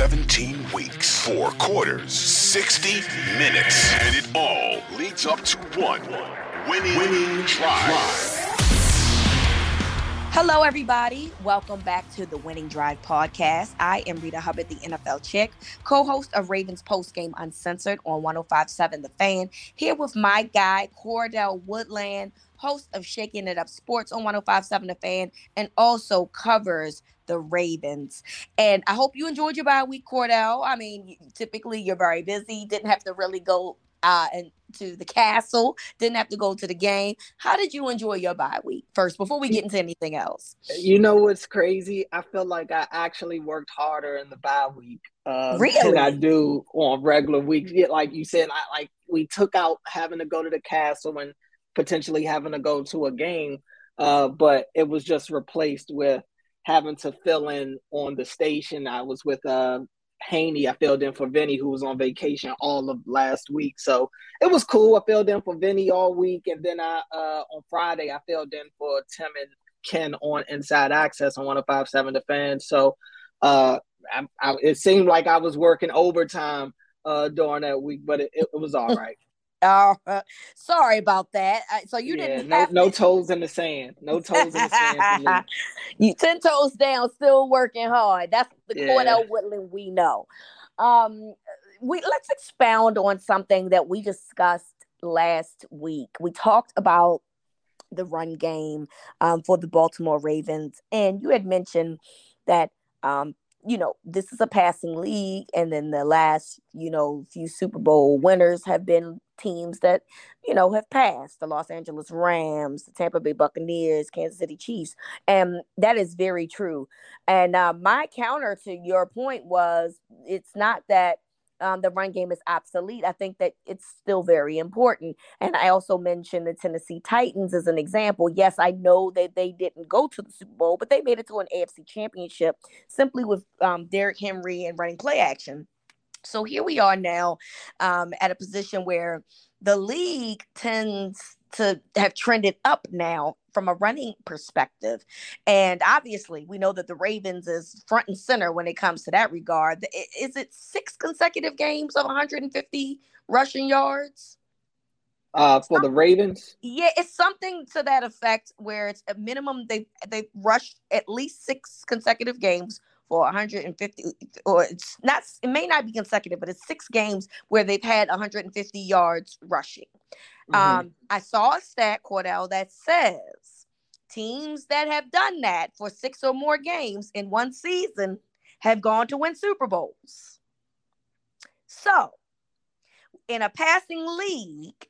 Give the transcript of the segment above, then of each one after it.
17 weeks, four quarters, 60 minutes, and it all leads up to one winning, winning drive. Hello, everybody. Welcome back to the Winning Drive podcast. I am Rita Hubbard, the NFL chick, co host of Ravens Post Game Uncensored on 1057 The Fan, here with my guy, Cordell Woodland, host of Shaking It Up Sports on 1057 The Fan, and also covers the Ravens. And I hope you enjoyed your bye week, Cordell. I mean, typically you're very busy, didn't have to really go uh, and to the castle, didn't have to go to the game. How did you enjoy your bye week first before we get into anything else? You know what's crazy? I feel like I actually worked harder in the bye week uh, Really? than I do on regular weeks. Yeah, like you said, I like we took out having to go to the castle and potentially having to go to a game, uh, but it was just replaced with having to fill in on the station. I was with uh, Haney. I filled in for Vinny, who was on vacation all of last week. So it was cool. I filled in for Vinny all week, and then I uh, on Friday I filled in for Tim and Ken on Inside Access on 105.7 The Fan. So uh, I, I, it seemed like I was working overtime uh, during that week, but it, it was all right. Oh, uh, sorry about that. So you yeah, didn't no, have no to- toes in the sand. No toes in the sand. You ten toes down, still working hard. That's the Yeah. Cordell Woodland we know. Um, we let's expound on something that we discussed last week. We talked about the run game um, for the Baltimore Ravens, and you had mentioned that um, you know this is a passing league, and then the last you know few Super Bowl winners have been teams that you know have passed the Los Angeles Rams, the Tampa Bay Buccaneers, Kansas City Chiefs, and that is very true. And uh, my counter to your point was it's not that um, the run game is obsolete. I think that it's still very important. And I also mentioned the Tennessee Titans as an example. Yes, I know that they didn't go to the Super Bowl, but they made it to an AFC championship simply with um, Derrick Henry and running play action. So here we are now um, at a position where the league tends to have trended up now from a running perspective. And obviously, we know that the Ravens is front and center when it comes to that regard. Is it six consecutive games of 150 rushing yards? Uh, for the Ravens, Yeah, it's something to that effect where it's a minimum they they rushed at least six consecutive games for 150 or it's not it may not be consecutive but it's six games where they've had 150 yards rushing mm-hmm. um, i saw a stat cordell that says teams that have done that for six or more games in one season have gone to win super bowls so in a passing league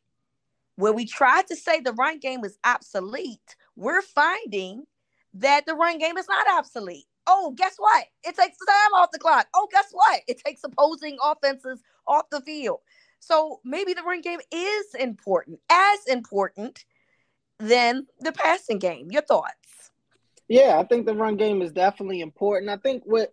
where we tried to say the run game is obsolete we're finding that the run game is not obsolete Oh, guess what? It takes time off the clock. Oh, guess what? It takes opposing offenses off the field. So maybe the run game is important, as important than the passing game. Your thoughts? Yeah, I think the run game is definitely important. I think what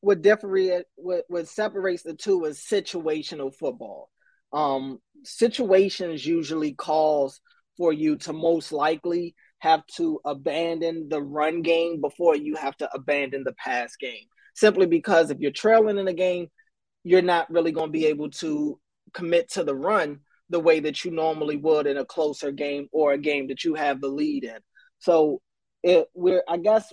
what differentiates what, what separates the two is situational football. Um, situations usually calls for you to most likely have to abandon the run game before you have to abandon the pass game. Simply because if you're trailing in a game, you're not really going to be able to commit to the run the way that you normally would in a closer game or a game that you have the lead in. So it we're I guess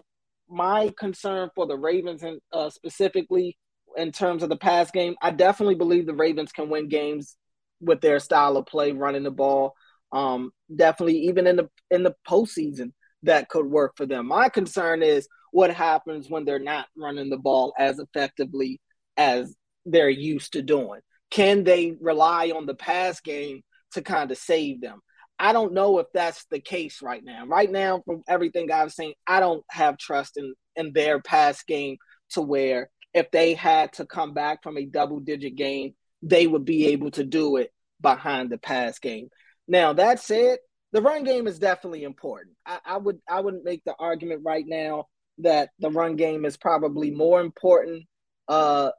my concern for the Ravens and uh, specifically in terms of the pass game, I definitely believe the Ravens can win games with their style of play, running the ball. Um, definitely, even in the in the postseason, that could work for them. My concern is what happens when they're not running the ball as effectively as they're used to doing. Can they rely on the pass game to kind of save them? I don't know if that's the case right now. Right now, from everything I've seen, I don't have trust in in their pass game to where if they had to come back from a double digit game, they would be able to do it behind the pass game. Now that said, the run game is definitely important. I, I would I would make the argument right now that the run game is probably more important uh,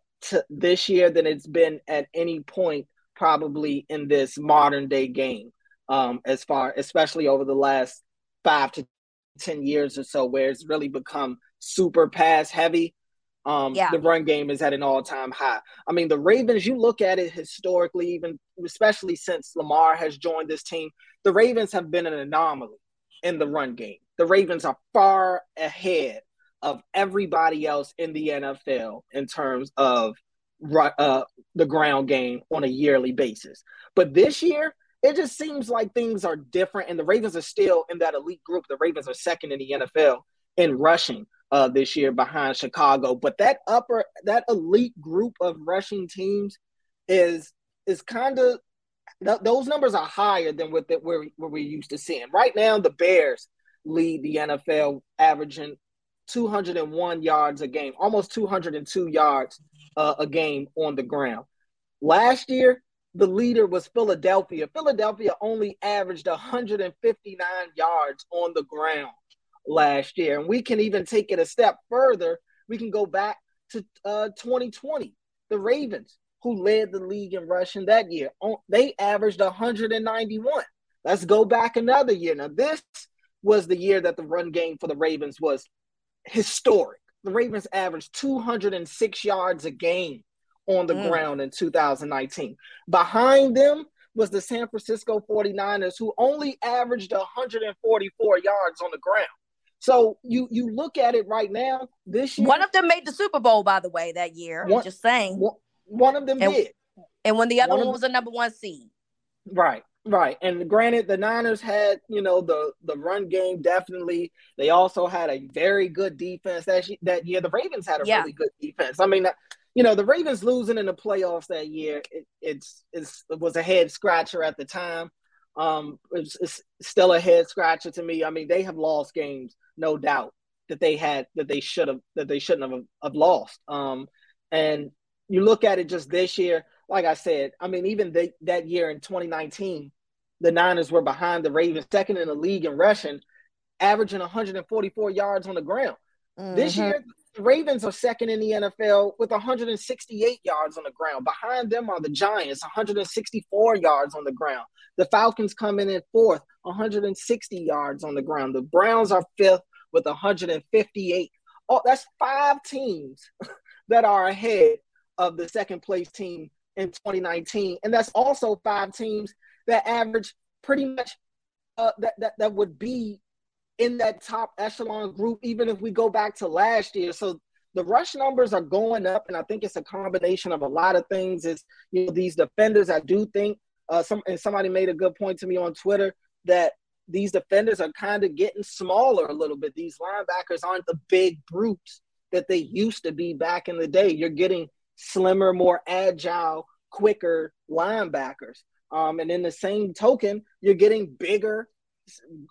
this year than it's been at any point probably in this modern day game. Um, as far especially over the last five to ten years or so, where it's really become super pass heavy um, yeah. The run game is at an all time high. I mean, the Ravens, you look at it historically, even especially since Lamar has joined this team, the Ravens have been an anomaly in the run game. The Ravens are far ahead of everybody else in the NFL in terms of uh, the ground game on a yearly basis. But this year, it just seems like things are different, and the Ravens are still in that elite group. The Ravens are second in the NFL in rushing uh, this year behind Chicago. But that upper, that elite group of rushing teams is is kind of th- those numbers are higher than what that we're, what we're used to seeing. Right now, the Bears lead the NFL, averaging 201 yards a game, almost 202 yards uh, a game on the ground. Last year, the leader was Philadelphia. Philadelphia only averaged 159 yards on the ground last year. And we can even take it a step further. We can go back to uh, 2020. The Ravens, who led the league in rushing that year, they averaged 191. Let's go back another year. Now, this was the year that the run game for the Ravens was historic. The Ravens averaged 206 yards a game on the mm. ground in 2019. Behind them was the San Francisco 49ers, who only averaged 144 yards on the ground. So you you look at it right now. This year, one of them made the Super Bowl, by the way, that year. One, just saying. One, one of them and, did. And when the other one, one was a number one seed. Right, right. And granted, the Niners had you know the the run game definitely. They also had a very good defense that that year. The Ravens had a yeah. really good defense. I mean. You know the Ravens losing in the playoffs that year. It, it's, it's it was a head scratcher at the time. Um, it's, it's still a head scratcher to me. I mean, they have lost games no doubt that they had that they should have that they shouldn't have, have lost. Um, and you look at it just this year, like I said, I mean, even the, that year in 2019, the Niners were behind the Ravens, second in the league in rushing, averaging 144 yards on the ground. Mm-hmm. This year, the Ravens are second in the NFL with 168 yards on the ground. Behind them are the Giants, 164 yards on the ground. The Falcons come in at fourth, 160 yards on the ground. The Browns are fifth with 158. Oh, that's five teams that are ahead of the second place team in 2019. And that's also five teams that average pretty much uh, that, that, that would be in that top echelon group, even if we go back to last year. So the rush numbers are going up, and I think it's a combination of a lot of things. Is you know these defenders, I do think uh, some and somebody made a good point to me on Twitter that these defenders are kind of getting smaller a little bit. These linebackers aren't the big brutes that they used to be back in the day. You're getting slimmer, more agile, quicker linebackers. Um, and in the same token, you're getting bigger,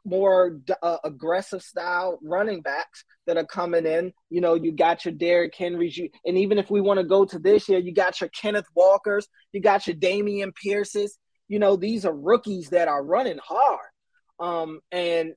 more uh, aggressive style running backs that are coming in. You know, you got your Derrick Henrys, you, and even if we want to go to this year, you got your Kenneth Walkers, you got your Dameon Pierces. You know, these are rookies that are running hard. Um, and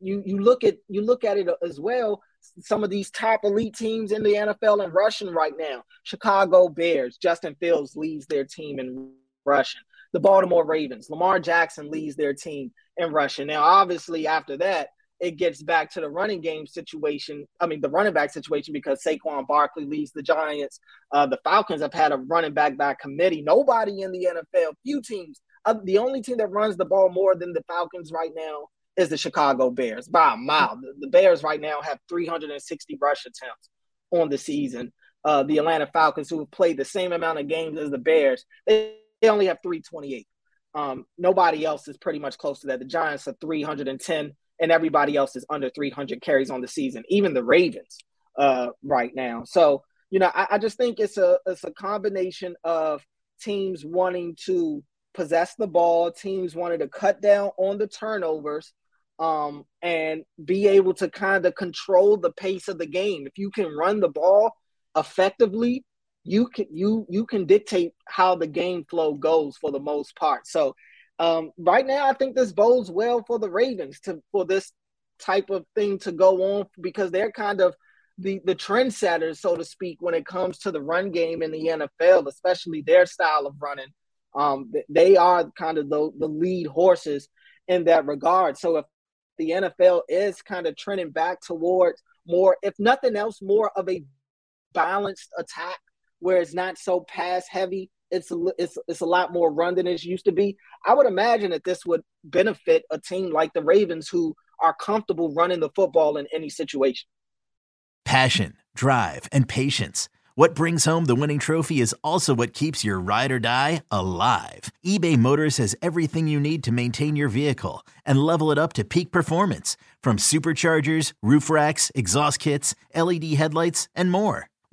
you you look at you look at it as well. Some of these top elite teams in the NFL in rushing right now. Chicago Bears, Justin Fields leads their team in rushing the Baltimore Ravens. Lamar Jackson leads their team in rushing. Now, obviously, after that, it gets back to the running game situation. I mean, the running back situation because Saquon Barkley leads the Giants. Uh, the Falcons have had a running back by committee. Nobody in the NFL, few teams. Uh, the only team that runs the ball more than the Falcons right now is the Chicago Bears by a mile. The, the Bears right now have 360 rush attempts on the season. Uh, the Atlanta Falcons, who have played the same amount of games as the Bears, they they only have 328. Um, nobody else is pretty much close to that. The Giants are 310, and everybody else is under 300 carries on the season, even the Ravens uh, right now. So, you know, I, I just think it's a it's a combination of teams wanting to possess the ball, teams wanted to cut down on the turnovers, um, and be able to kind of control the pace of the game. If you can run the ball effectively, you can you you can dictate how the game flow goes for the most part. So um, right now, I think this bodes well for the Ravens to for this type of thing to go on because they're kind of the the trendsetters, so to speak, when it comes to the run game in the NFL, especially their style of running. Um, they are kind of the, the lead horses in that regard. So if the NFL is kind of trending back towards more, if nothing else, more of a balanced attack where it's not so pass heavy. It's a, it's it's a lot more run than it used to be. I would imagine that this would benefit a team like the Ravens who are comfortable running the football in any situation. Passion, drive, and patience. What brings home the winning trophy is also what keeps your ride or die alive. eBay Motors has everything you need to maintain your vehicle and level it up to peak performance from superchargers, roof racks, exhaust kits, LED headlights, and more.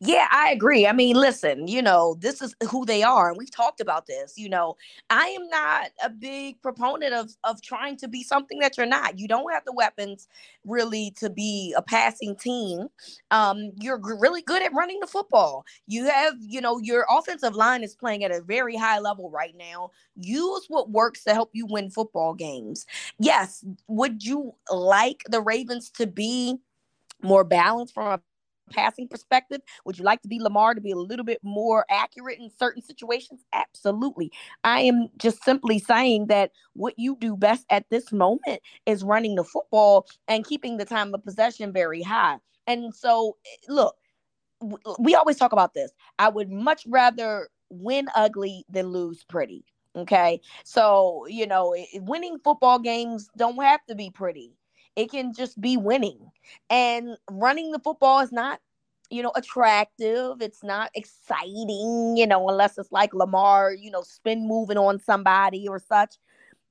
Yeah, I agree. I mean, listen, you know, this is who they are. And we've talked about this. You know, I am not a big proponent of of trying to be something that you're not. You don't have the weapons really to be a passing team. Um, you're really good at running the football. You have, you know, your offensive line is playing at a very high level right now. Use what works to help you win football games. Yes, would you like the Ravens to be more balanced from a passing perspective? Would you like to be Lamar to be a little bit more accurate in certain situations? Absolutely. I am just simply saying that what you do best at this moment is running the football and keeping the time of possession very high. And so, eh, look, we always talk about this. I would much rather win ugly than lose pretty. Okay. So, you know, winning football games don't have to be pretty. It can just be winning. And running the football is not, you know, attractive. It's not exciting, you know, unless it's like Lamar, you know, spin moving on somebody or such.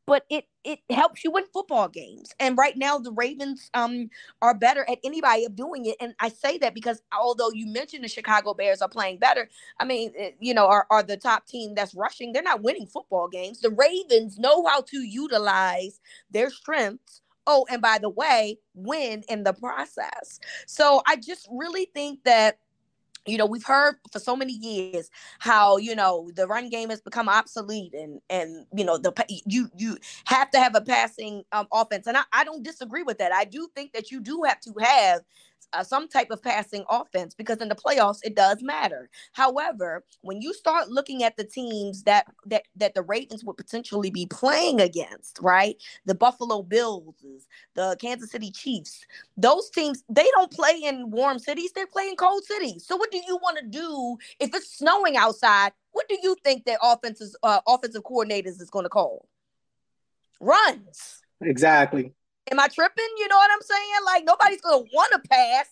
But it it helps you win football games. And right now the Ravens um are better at anybody of doing it. And I say that because although you mentioned the Chicago Bears are playing better, I mean, eh, you know, are, are the top team that's rushing. They're not winning football games. The Ravens know how to utilize their strengths oh, and by the way, win in the process. So I just really think that you know we've heard for so many years how you know the run game has become obsolete and and you know the you you have to have a passing um, offense and I, I don't disagree with that i do think that you do have to have uh, some type of passing offense because in the playoffs it does matter. However, when you start looking at the teams that that that the Ravens would potentially be playing against, right? The Buffalo Bills, the Kansas City Chiefs, those teams they don't play in warm cities; they play in cold cities. So, what do you want to do if it's snowing outside? What do you think that offenses uh, offensive coordinators is going to call? Runs. Exactly. Am I tripping? You know what I'm saying? Like nobody's gonna want to pass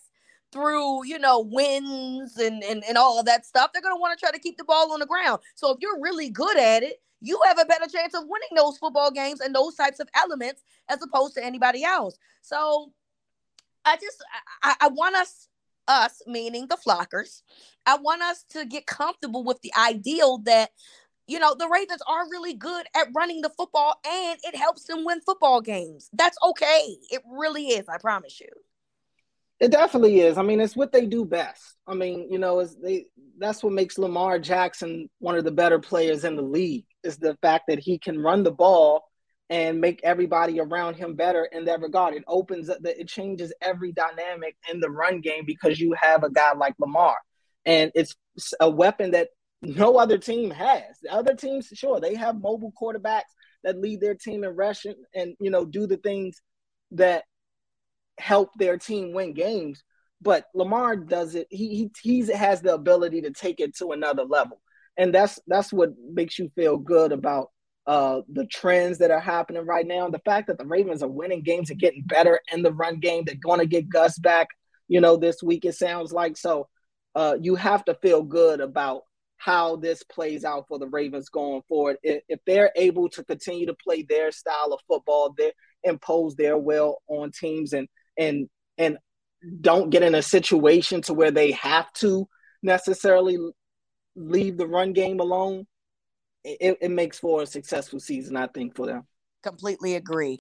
through, you know, winds and, and and all of that stuff. They're gonna want to try to keep the ball on the ground. So if you're really good at it, you have a better chance of winning those football games and those types of elements as opposed to anybody else. So I just I, I want us us meaning the flockers i want us to get comfortable with the ideal that you know, the Ravens are really good at running the football and it helps them win football games. That's okay. It really is, I promise you. It definitely is. I mean, it's what they do best. I mean, you know, is they that's what makes Lamar Jackson one of the better players in the league is the fact that he can run the ball and make everybody around him better in that regard. It opens up the, it changes every dynamic in the run game because you have a guy like Lamar. And it's a weapon that no other team has. The other teams, sure, they have mobile quarterbacks that lead their team in rushing and you know do the things that help their team win games. But Lamar does it. He he he has the ability to take it to another level, and that's that's what makes you feel good about uh, the trends that are happening right now. The fact that the Ravens are winning games and getting better in the run game. They're going to get Gus back, you know, this week. It sounds like so. Uh, you have to feel good about how this plays out for the Ravens going forward. If, if they're able to continue to play their style of football, they impose their will on teams and and and don't get in a situation to where they have to necessarily leave the run game alone, it, it makes for a successful season, I think, for them. Completely agree.